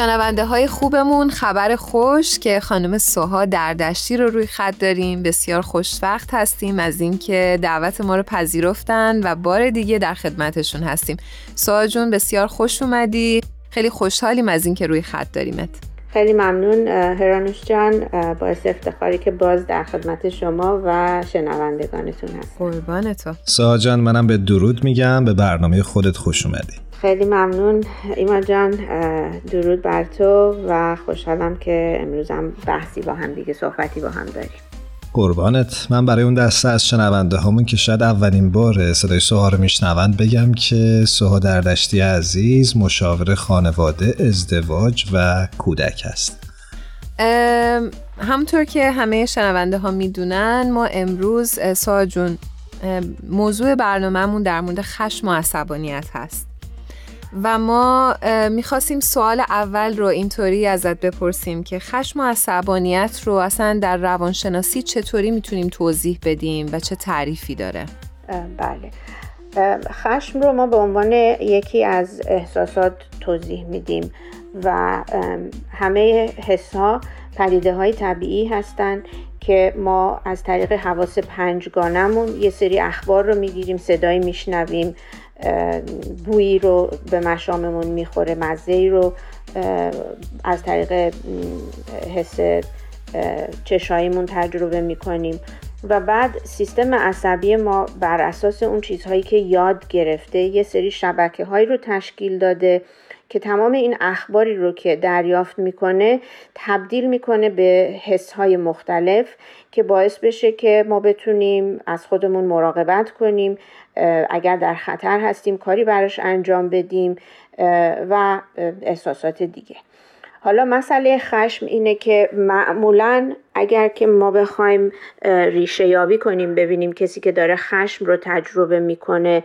شنونده های خوبمون خبر خوش که خانم سوها دردشتی رو روی خط داریم. بسیار خوشوقت هستیم از اینکه دعوت ما رو پذیرفتن و بار دیگه در خدمتشون هستیم. سوها جون بسیار خوش اومدی. خیلی خوشحالیم از اینکه روی خط داریمت. خیلی ممنون هرانوش جان باعث افتخاری که باز در خدمت شما و شنوندگانتون هست قربان تو سوها جان منم به درود میگم به برنامه خودت خوش اومدی. خیلی ممنون. ایمان جان درود بر تو و خوشحالم که امروزم بحثی با هم دیگه صحبتی با هم داریم. قربانت. من برای اون دسته از شنونده همون که شاید اولین بار صدای سوها رو میشنوند بگم که سوها دردشتی عزیز مشاور خانواده ازدواج و کودک است همطور که همه شنونده ها می‌دونن ما امروز سوها جون موضوع برنامهمون در مورد خشم و عصبانیت هست. و ما می‌خواستیم سوال اول رو اینطوری ازت بپرسیم که خشم و عصبانیت رو اصلا در روانشناسی چطوری می‌تونیم توضیح بدیم و چه تعریفی داره؟ بله خشم رو ما به عنوان یکی از احساسات توضیح میدیم و همه حس ها پدیده های طبیعی هستند که ما از طریق حواس پنجگانمون یه سری اخبار رو می‌گیریم صدایی میشنویم بویی رو به مشاممون می‌خوره مزه رو از طریق حس چشاییمون تجربه می‌کنیم و بعد سیستم عصبی ما بر اساس اون چیزهایی که یاد گرفته یه سری شبکه هایی رو تشکیل داده که تمام این اخباری رو که دریافت می‌کنه تبدیل می‌کنه به حس های مختلف که باعث بشه که ما بتونیم از خودمون مراقبت کنیم اگر در خطر هستیم کاری براش انجام بدیم و احساسات دیگه. حالا مسئله خشم اینه که معمولا اگر که ما بخوایم ریشه یابی کنیم ببینیم کسی که داره خشم رو تجربه می‌کنه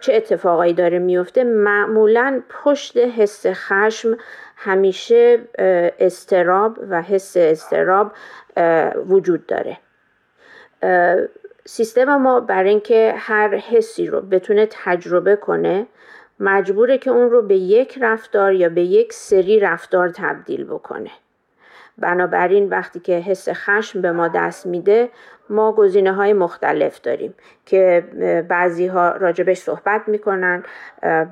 چه اتفاقایی داره میفته معمولا پشت حس خشم همیشه استراب و حس استراب وجود داره. سیستم ما برای اینکه هر حسی رو بتونه تجربه کنه مجبوره که اون رو به یک رفتار یا به یک سری رفتار تبدیل بکنه. بنابراین وقتی که حس خشم به ما دست میده ما گزینه های مختلف داریم که بعضی ها راجبش صحبت می‌کنن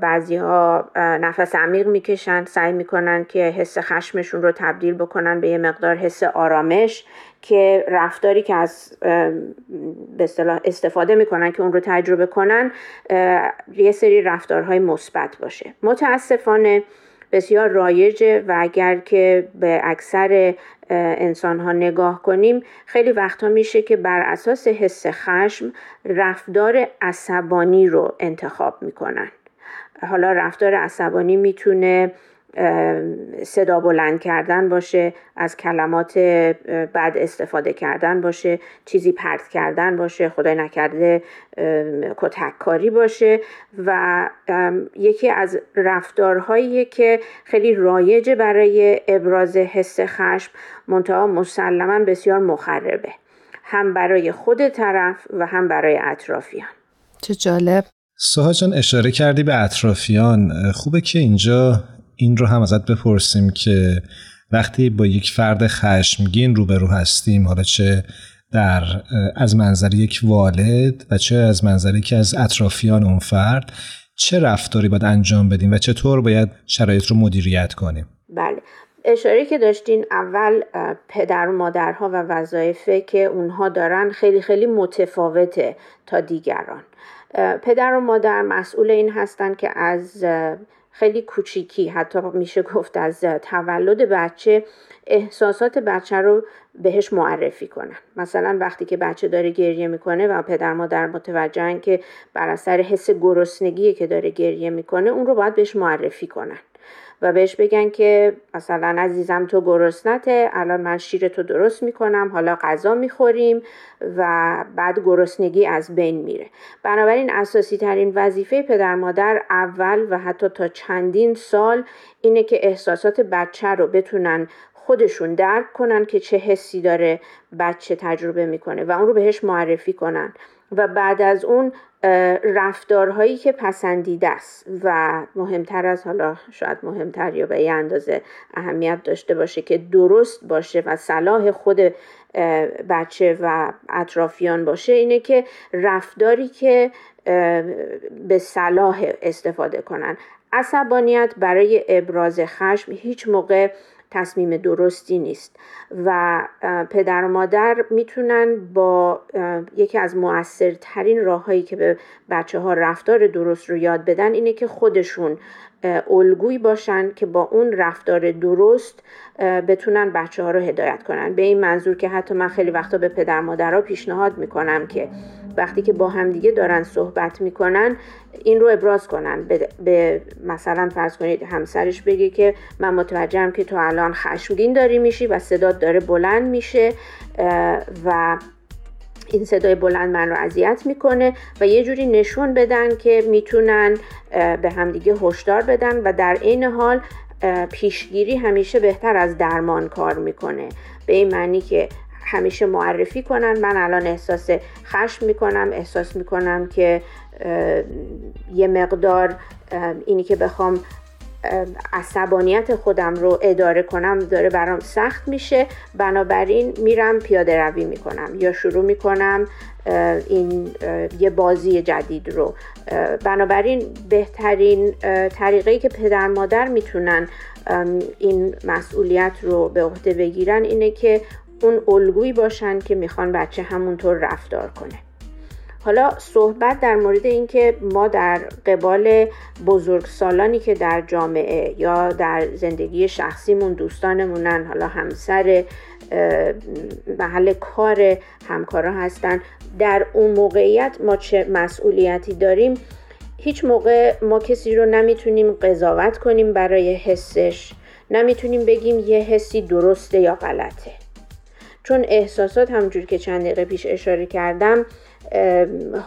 بعضی ها نفس عمیق می‌کشن سعی می‌کنن که حس خشمشون رو تبدیل بکنن به یه مقدار حس آرامش. که رفتاری که از به استفاده می‌کنن که اون رو تجربه کنن یه سری رفتارهای مثبت باشه. متاسفانه بسیار رایجه و اگر که به اکثر انسان ها نگاه کنیم خیلی وقتها میشه که بر اساس حس خشم رفتار عصبانی رو انتخاب می‌کنن. حالا رفتار عصبانی می‌تونه صدا بلند کردن باشه از کلمات بد استفاده کردن باشه چیزی پرت کردن باشه خدای نکرده کتککاری باشه و یکی از رفتارهایی که خیلی رایجه برای ابراز حس خشم منتها مسلما بسیار مخربه. هم برای خود طرف و هم برای اطرافیان. چه جالب. سوها جان اشاره کردی به اطرافیان. خوبه که اینجا این رو هم ازت بپرسیم که وقتی با یک فرد خشمگین روبرو هستیم حالا چه در از منظر یک والد و چه از منظر که از اطرافیان اون فرد چه رفتاری باید انجام بدیم و چطور باید شرایط رو مدیریت کنیم؟ بله. اشاره که داشتین اول پدر و مادرها و وظایفه که اونها دارن خیلی خیلی متفاوته تا دیگران. پدر و مادر مسئول این هستن که از خیلی کوچیکی. حتی میشه گفت از تولد بچه احساسات بچه رو بهش معرفی کنن. مثلا وقتی که بچه داره گریه می‌کنه و پدر مادر متوجهن که بر اثر حس گرسنگی که داره گریه می‌کنه اون رو باید بهش معرفی کنن. و بهش بگن که مثلا عزیزم تو گرسنته الان من شیر تو درست می‌کنم حالا غذا می‌خوریم و بعد گرسنگی از بین میره. بنابراین اساسی ترین وظیفه پدر مادر اول و حتی تا چندین سال اینه که احساسات بچه رو بتونن خودشون درک کنن که چه حسی داره بچه تجربه می‌کنه و اون رو بهش معرفی کنن. و بعد از اون رفتارهایی که پسندیده است و مهمتر از حالا شاید مهمتر یا به یه اندازه اهمیت داشته باشه که درست باشه و صلاح خود بچه و اطرافیان باشه اینه که رفتاری که به صلاح استفاده کنن. عصبانیت برای ابراز خشم هیچ موقع تصمیم درستی نیست. و پدر و مادر می‌تونن با یکی از مؤثرترین راههایی که به بچه ها رفتار درست رو یاد بدن اینه که خودشون الگوی باشن که با اون رفتار درست بتونن بچه ها رو هدایت کنن. به این منظور که حتی من خیلی وقتا به پدر مادرها پیشنهاد می‌کنم که وقتی که با همدیگه دارن صحبت می‌کنن این رو ابراز کنن. به, به مثلا فرض کنید همسرش بگه که من متوجهم که تو الان خشمگین داری میشی و صدات داره بلند میشه و این صدای بلند من رو اذیت می‌کنه و یه جوری نشون بدن که می‌تونن به همدیگه هشدار بدن و در این حال پیشگیری همیشه بهتر از درمان کار می‌کنه. به این معنی که همیشه معرفی کنن. من الان احساس خشم می‌کنم احساس می‌کنم که یه مقدار اینی که بخوام عصبانیت خودم رو اداره کنم داره برام سخت میشه. بنابراین میرم پیاده روی می‌کنم یا شروع می‌کنم این یه بازی جدید رو. بنابراین بهترین طریقه که پدر مادر می‌تونن این مسئولیت رو به عهده بگیرن اینه که اون الگویی باشن که می‌خوان بچه همونطور رفتار کنه. حالا صحبت در مورد اینکه ما در قبال بزرگسالانی که در جامعه یا در زندگی شخصیمون دوستانمونن حالا همسر محل کار همکارا هستن در اون موقعیت ما چه مسئولیتی داریم؟ هیچ موقع ما کسی رو نمی‌تونیم قضاوت کنیم برای حسش. نمی‌تونیم بگیم یه حسی درسته یا غلطه. چون احساسات همونجور که چند دقیقه پیش اشاره کردم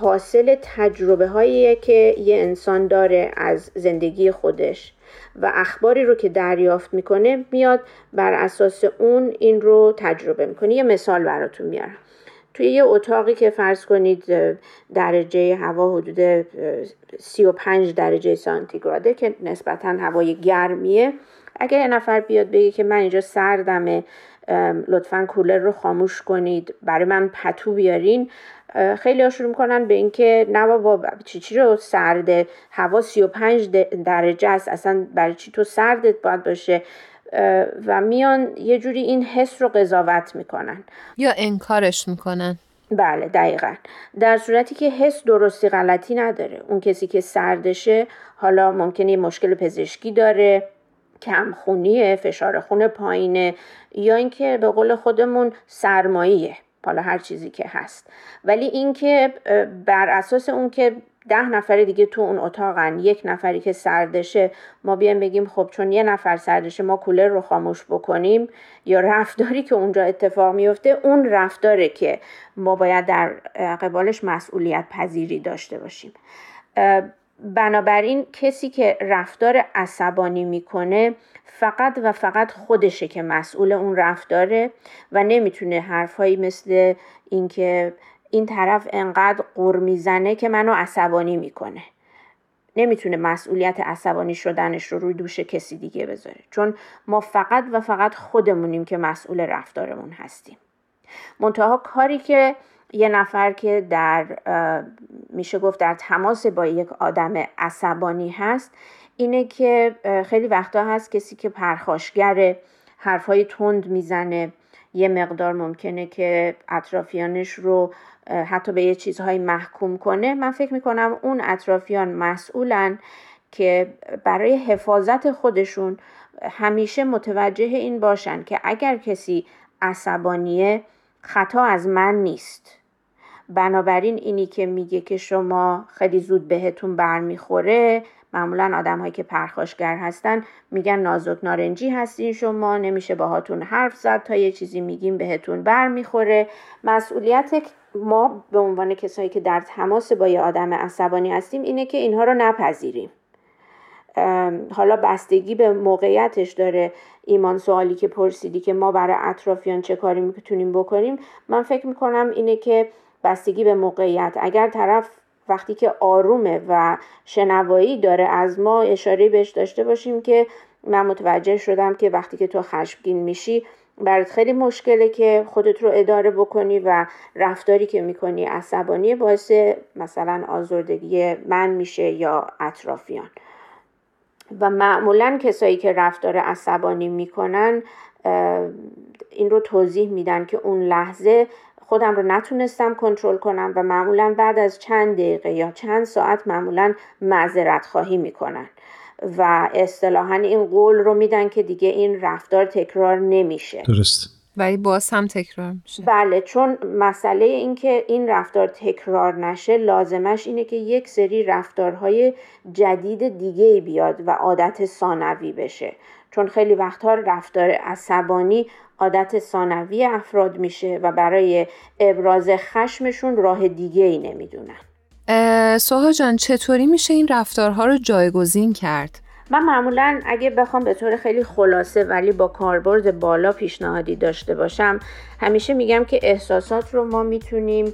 حاصل تجربه هایی که یه انسان داره از زندگی خودش و اخباری رو که دریافت می‌کنه میاد بر اساس اون این رو تجربه می‌کنه. یه مثال براتون میارم. توی یه اتاقی که فرض کنید درجه هوا حدود 35 درجه سانتیگراده که نسبتا هوای گرمیه. اگه یه نفر بیاد بگه که من اینجا سردمه لطفا کولر رو خاموش کنید برای من پتو بیارین. خیلی ها شروع می‌کنن به اینکه نه بابا چی چی رو سرده هوا 35 درجه است اصلا برای چی تو سردت باید باشه؟ و میان یه جوری این حس رو قضاوت می‌کنن. یا انکارش می‌کنن. بله دقیقا. در صورتی که حس درستی غلطی نداره. اون کسی که سردشه حالا ممکنه یه مشکل پزشکی داره کمخونیه فشار خون پایینه یا اینکه به قول خودمون سرماییه. حالا هر چیزی که هست. ولی اینکه بر اساس اون که ده نفر دیگه تو اون اتاقن یک نفری که سردشه ما بیایم بگیم خب چون یه نفر سردشه ما کولر رو خاموش بکنیم یا رفتاری که اونجا اتفاق میفته اون رفتاره که ما باید در قبالش مسئولیت پذیری داشته باشیم. بنابراین کسی که رفتار عصبانی می‌کنه فقط و فقط خودشه که مسئول اون رفتاره و نمی‌تونه حرفهایی مثل اینکه این طرف انقدر قر می‌زنه که منو عصبانی می‌کنه. نمی‌تونه مسئولیت عصبانی شدنش رو روی دوش کسی دیگه بذاره. چون ما فقط و فقط خودمونیم که مسئول رفتارمون هستیم. منتها کاری که یه نفر که در میشه گفت در تماس با یک آدم عصبانی هست اینه که خیلی وقتا هست کسی که پرخاشگره حرفهای تند می‌زنه. یه مقدار ممکنه که اطرافیانش رو حتی به یه چیزهایی محکوم کنه. من فکر می‌کنم اون اطرافیان مسئولن که برای حفاظت خودشون همیشه متوجه این باشن که اگر کسی عصبانیه خطا از من نیست. بنابراین اینی که میگه که شما خیلی زود بهتون برمیخوره معمولا آدم هایی که پرخاشگر هستن میگن نازک نارنجی هستین شما نمیشه باهاتون حرف زد تا یه چیزی میگیم بهتون برمیخوره. مسئولیت ما به عنوان کسایی که در تماس با یه آدم عصبانی هستیم اینه که اینها رو نپذیریم. حالا بستگی به موقعیتش داره ایمان سوالی که پرسیدی که ما برای اطرافیان چه کاری می‌تونیم بکنیم من فکر می‌کنم اینه که بستگی به موقعیت. اگر طرف وقتی که آرومه و شنوایی داره از ما اشاره بهش داشته باشیم که من متوجه شدم که وقتی که تو خشمگین میشی برات خیلی مشکله که خودت رو اداره بکنی و رفتاری که می‌کنی عصبانی باعث مثلا آزردگی من میشه یا اطرافیان. و معمولا کسایی که رفتار عصبانی می‌کنن این رو توضیح میدن که اون لحظه خودم رو نتونستم کنترل کنم و معمولا بعد از چند دقیقه یا چند ساعت معمولا معذرت خواهی می‌کنن. و اصطلاحا این قول رو میدن که دیگه این رفتار تکرار نمیشه. درست. ولی باز هم تکرار میشه. بله چون مسئله این که این رفتار تکرار نشه لازمش اینه که یک سری رفتارهای جدید دیگه بیاد و عادت ثانوی بشه. چون خیلی وقتها رفتار عصبانی عادت ثانوی افراد میشه و برای ابراز خشمشون راه دیگه ای نمی‌دونن. سوها جان چطوری میشه این رفتارها رو جایگزین کرد؟ من معمولا اگه بخوام به طور خیلی خلاصه ولی با کاربرد بالا پیشنهادی داشته باشم همیشه میگم که احساسات رو ما می‌تونیم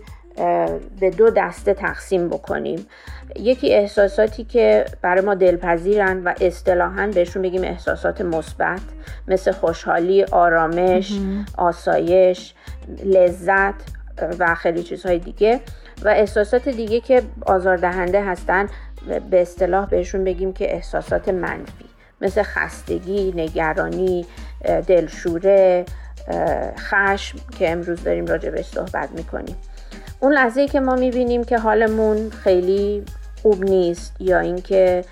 به دو دسته تقسیم بکنیم. یکی احساساتی که برای ما دلپذیرن و اصطلاحا بهشون بگیم احساسات مثبت مثل خوشحالی، آرامش، آسایش، لذت و خیلی چیزهای دیگه. و احساسات دیگه که آزاردهنده هستن به اصطلاح بهشون بگیم که احساسات منفی. مثل خستگی، نگرانی، دلشوره، خشم که امروز داریم راجع بهش صحبت می‌کنیم. اون لحظه که ما می‌بینیم که حالمون خیلی خوب نیست یا اینکه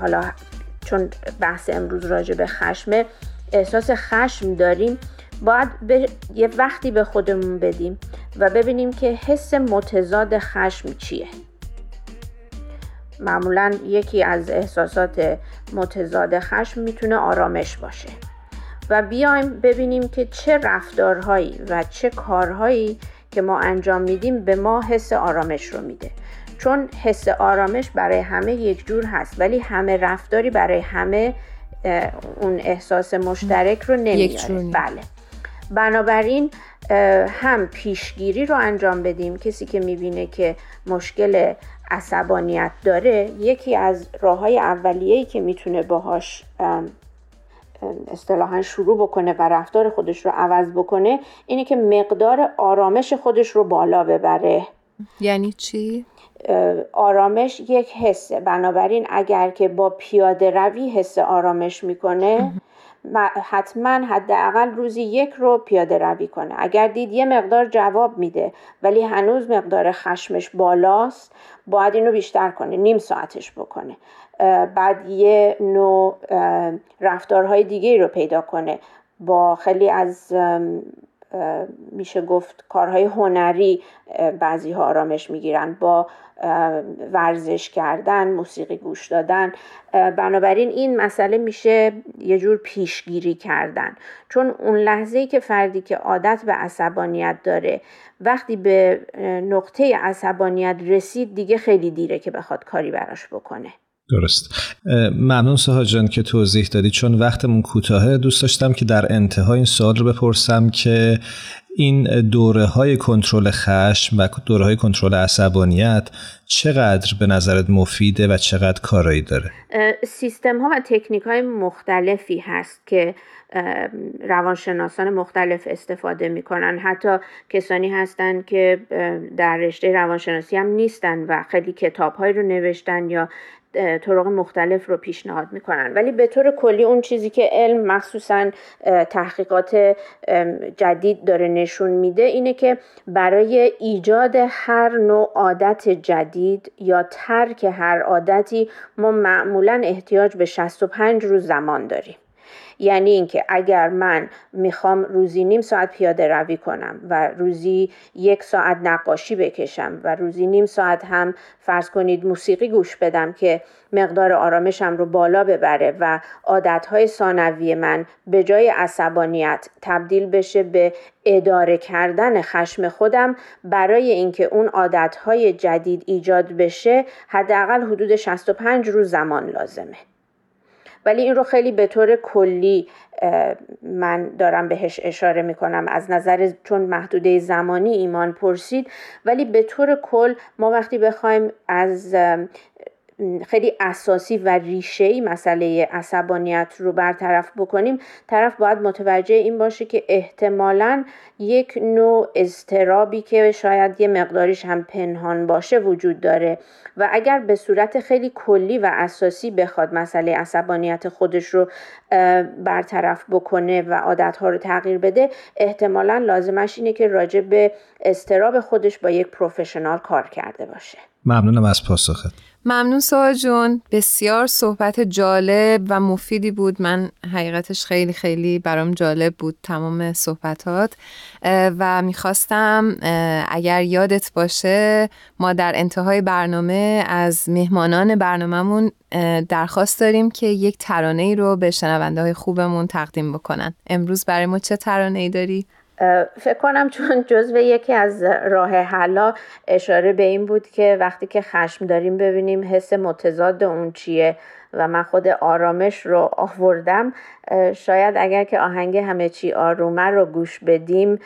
حالا چون بحث امروز راجع به خشمه احساس خشم داریم باید به یه وقتی به خودمون بدیم و ببینیم که حس متضاد خشم چیه. معمولا یکی از احساسات متضاد خشم می‌تونه آرامش باشه. و بیایم ببینیم که چه رفتارهایی و چه کارهایی که ما انجام میدیم به ما حس آرامش رو میده. چون حس آرامش برای همه یک جور هست ولی همه رفتاری برای همه اون احساس مشترک رو نمیاره. بله. بنابراین هم پیشگیری رو انجام بدیم. کسی که می‌بینه که مشکل عصبانیت داره یکی از راه های اولیه‌ای که می‌تونه باهاش اصطلاحا شروع بکنه و رفتار خودش رو عوض بکنه اینه که مقدار آرامش خودش رو بالا ببره یعنی چی؟ آرامش یک حسه بنابراین اگر که با پیاده روی حس آرامش می‌کنه حتما حداقل روزی یک رو پیاده روی کنه. اگر دید یه مقدار جواب میده ولی هنوز مقدار خشمش بالاست باید اینو بیشتر کنه نیم ساعتش بکنه. بعد یه نوع رفتارهای دیگه رو پیدا کنه. با خیلی از میشه گفت کارهای هنری بعضی ها آرامش می‌گیرن با ورزش کردن موسیقی گوش دادن. بنابراین این مسئله میشه یه جور پیشگیری کردن. چون اون لحظه ای که فردی که عادت به عصبانیت داره وقتی به نقطه عصبانیت رسید دیگه خیلی دیره که بخواد کاری براش بکنه. درست. ممنون سها جان که توضیح دادی. چون وقتمون کوتاهه دوست داشتم که در انتها این سوال رو بپرسم که این دوره های کنترل خشم و دوره های کنترل عصبانیت چقدر به نظرت مفیده و چقدر کارایی داره؟ سیستم ها و تکنیک های مختلفی هست که روانشناسان مختلف استفاده می‌کنن. حتی کسانی هستند که در رشته روانشناسی هم نیستن و خیلی کتاب های رو نوشتن یا طرق مختلف رو پیشنهاد می‌کنن. ولی به طور کلی اون چیزی که علم مخصوصا تحقیقات جدید داره نشون میده اینه که برای ایجاد هر نوع عادت جدید یا ترک هر عادتی ما معمولا احتیاج به 65 روز زمان داریم. یعنی اینکه اگر من می‌خوام روزی نیم ساعت پیاده روی کنم و روزی یک ساعت نقاشی بکشم و روزی نیم ساعت هم فرض کنید موسیقی گوش بدم که مقدار آرامشم رو بالا ببره و عادتهای ثانوی من به جای عصبانیت تبدیل بشه به اداره کردن خشم خودم برای اینکه اون عادتهای جدید ایجاد بشه حداقل حدود 65 روز زمان لازمه. ولی این رو خیلی به طور کلی من دارم بهش اشاره می‌کنم. از نظر چون محدوده زمانی ایمان پرسید ولی به طور کل ما وقتی بخوایم از خیلی اساسی و ریشه مسئله عصبانیت رو برطرف بکنیم طرف باید متوجه این باشه که احتمالا یک نوع اضطرابی که شاید یه مقداریش هم پنهان باشه وجود داره. و اگر به صورت خیلی کلی و اساسی بخواد مسئله عصبانیت خودش رو برطرف بکنه و عادتها رو تغییر بده احتمالا لازمش اینه که راجع به استراب خودش با یک پروفشنال کار کرده باشه. ممنونم از پاسخت. ممنون سوال جون. بسیار صحبت جالب و مفیدی بود. من حقیقتش خیلی خیلی برام جالب بود تمام صحبتات. و می‌خواستم اگر یادت باشه ما در انتهای برنامه از مهمانان برنامهمون درخواست داریم که یک ترانه ای رو به شنونده های خوبمون تقدیم بکنن. امروز برای ما چه ترانه ای داری؟ فکر کنم چون جزو یکی از راه حلا اشاره به این بود که وقتی که خشم داریم ببینیم حس متضاد اون چیه. و من خود آرامش رو آوردم شاید اگر که آهنگ همه چی آرومه رو گوش بدیم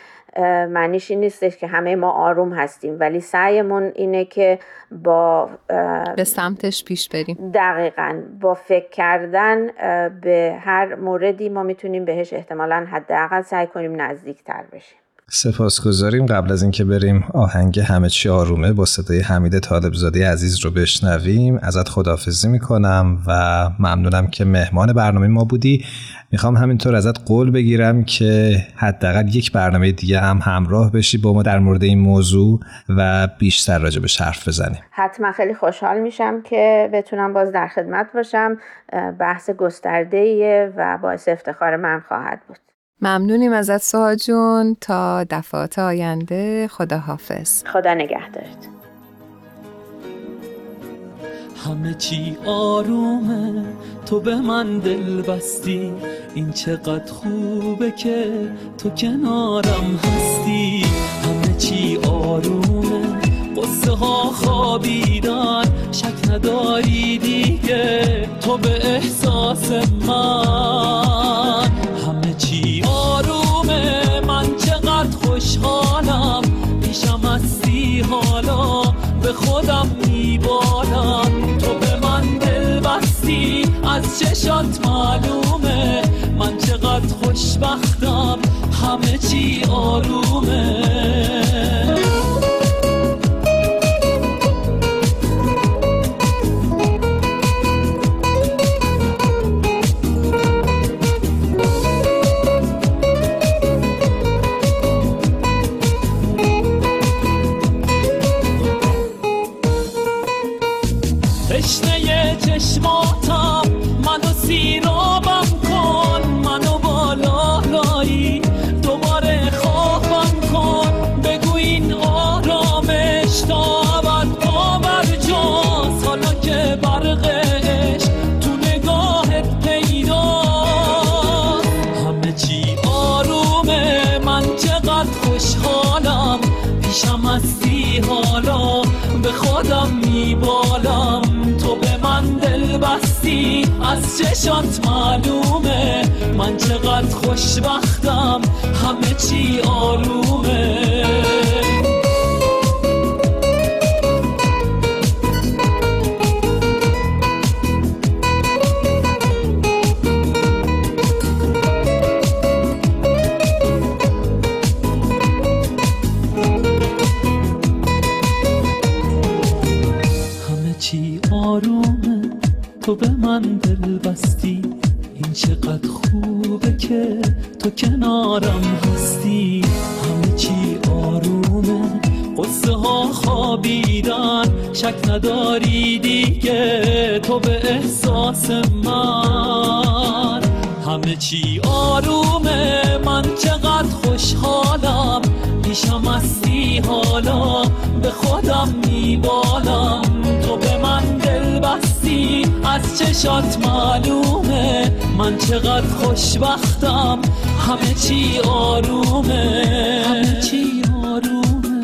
معنیش این نیستش که همه ما آروم هستیم ولی سعیمون اینه که با به سمتش پیش بریم. دقیقا با فکر کردن به هر موردی ما می‌تونیم بهش احتمالا حداقل سعی کنیم نزدیکتر بشیم. سپاسگزاریم. قبل از اینکه بریم آهنگ همه چی آرومه با صدای حمید طالبزاده عزیز رو بشنویم. ازت خدافزی می‌کنم و ممنونم که مهمان برنامه ما بودی. می‌خوام همینطور ازت قول بگیرم که حداقل یک برنامه دیگه هم همراه بشی با ما در مورد این موضوع و بیشتر راجع به حرف بزنیم. حتما خیلی خوشحال میشم که بتونم باز در خدمت باشم. بحث گسترده و باعث افتخار من خواهد بود. ممنونیم ازت سوها جون. تا دفعات آینده خدا حافظ خدا نگهدارت. همه چی آرومه. تو به من دل بستی. این چقدر خوبه که تو کنارم هستی. همه چی آرومه. قصه ها خوابیدن. شک نداری دیگه. تو به احساس من. حالا به خودم میبالم. تو به من دل بستی از چشات معلومه. من چقدر خوشبختم همه چی آرومه. از چشات معلومه. من چقدر خوشبختم. همه چی آرومه. چقدر خوبه که تو کنارم هستی. همه چی آرومه. قصه ها خوابیدن. شک نداری دیگه. تو به احساس من. همه چی آرومه. من چقدر خوشحالم. هستی حالا به خودم میبالم. تو به من دل بستی از چشات معلومه. من چقدر خوشبختم همه چی آرومه. همه چی آرومه.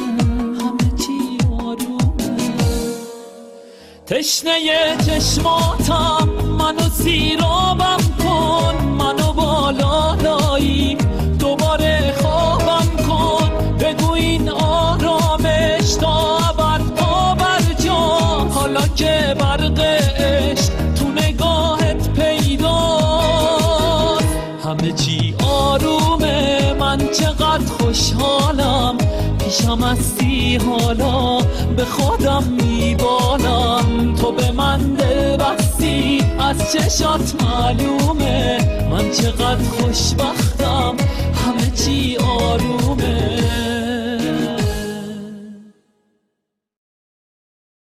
همه چی آرومه. تشنه چشماتم منو سیرابم هستی حالا به خودم میبالم تو به من دل بستی از چشات معلومه. من چقدر خوشبختم همه چی آرومه.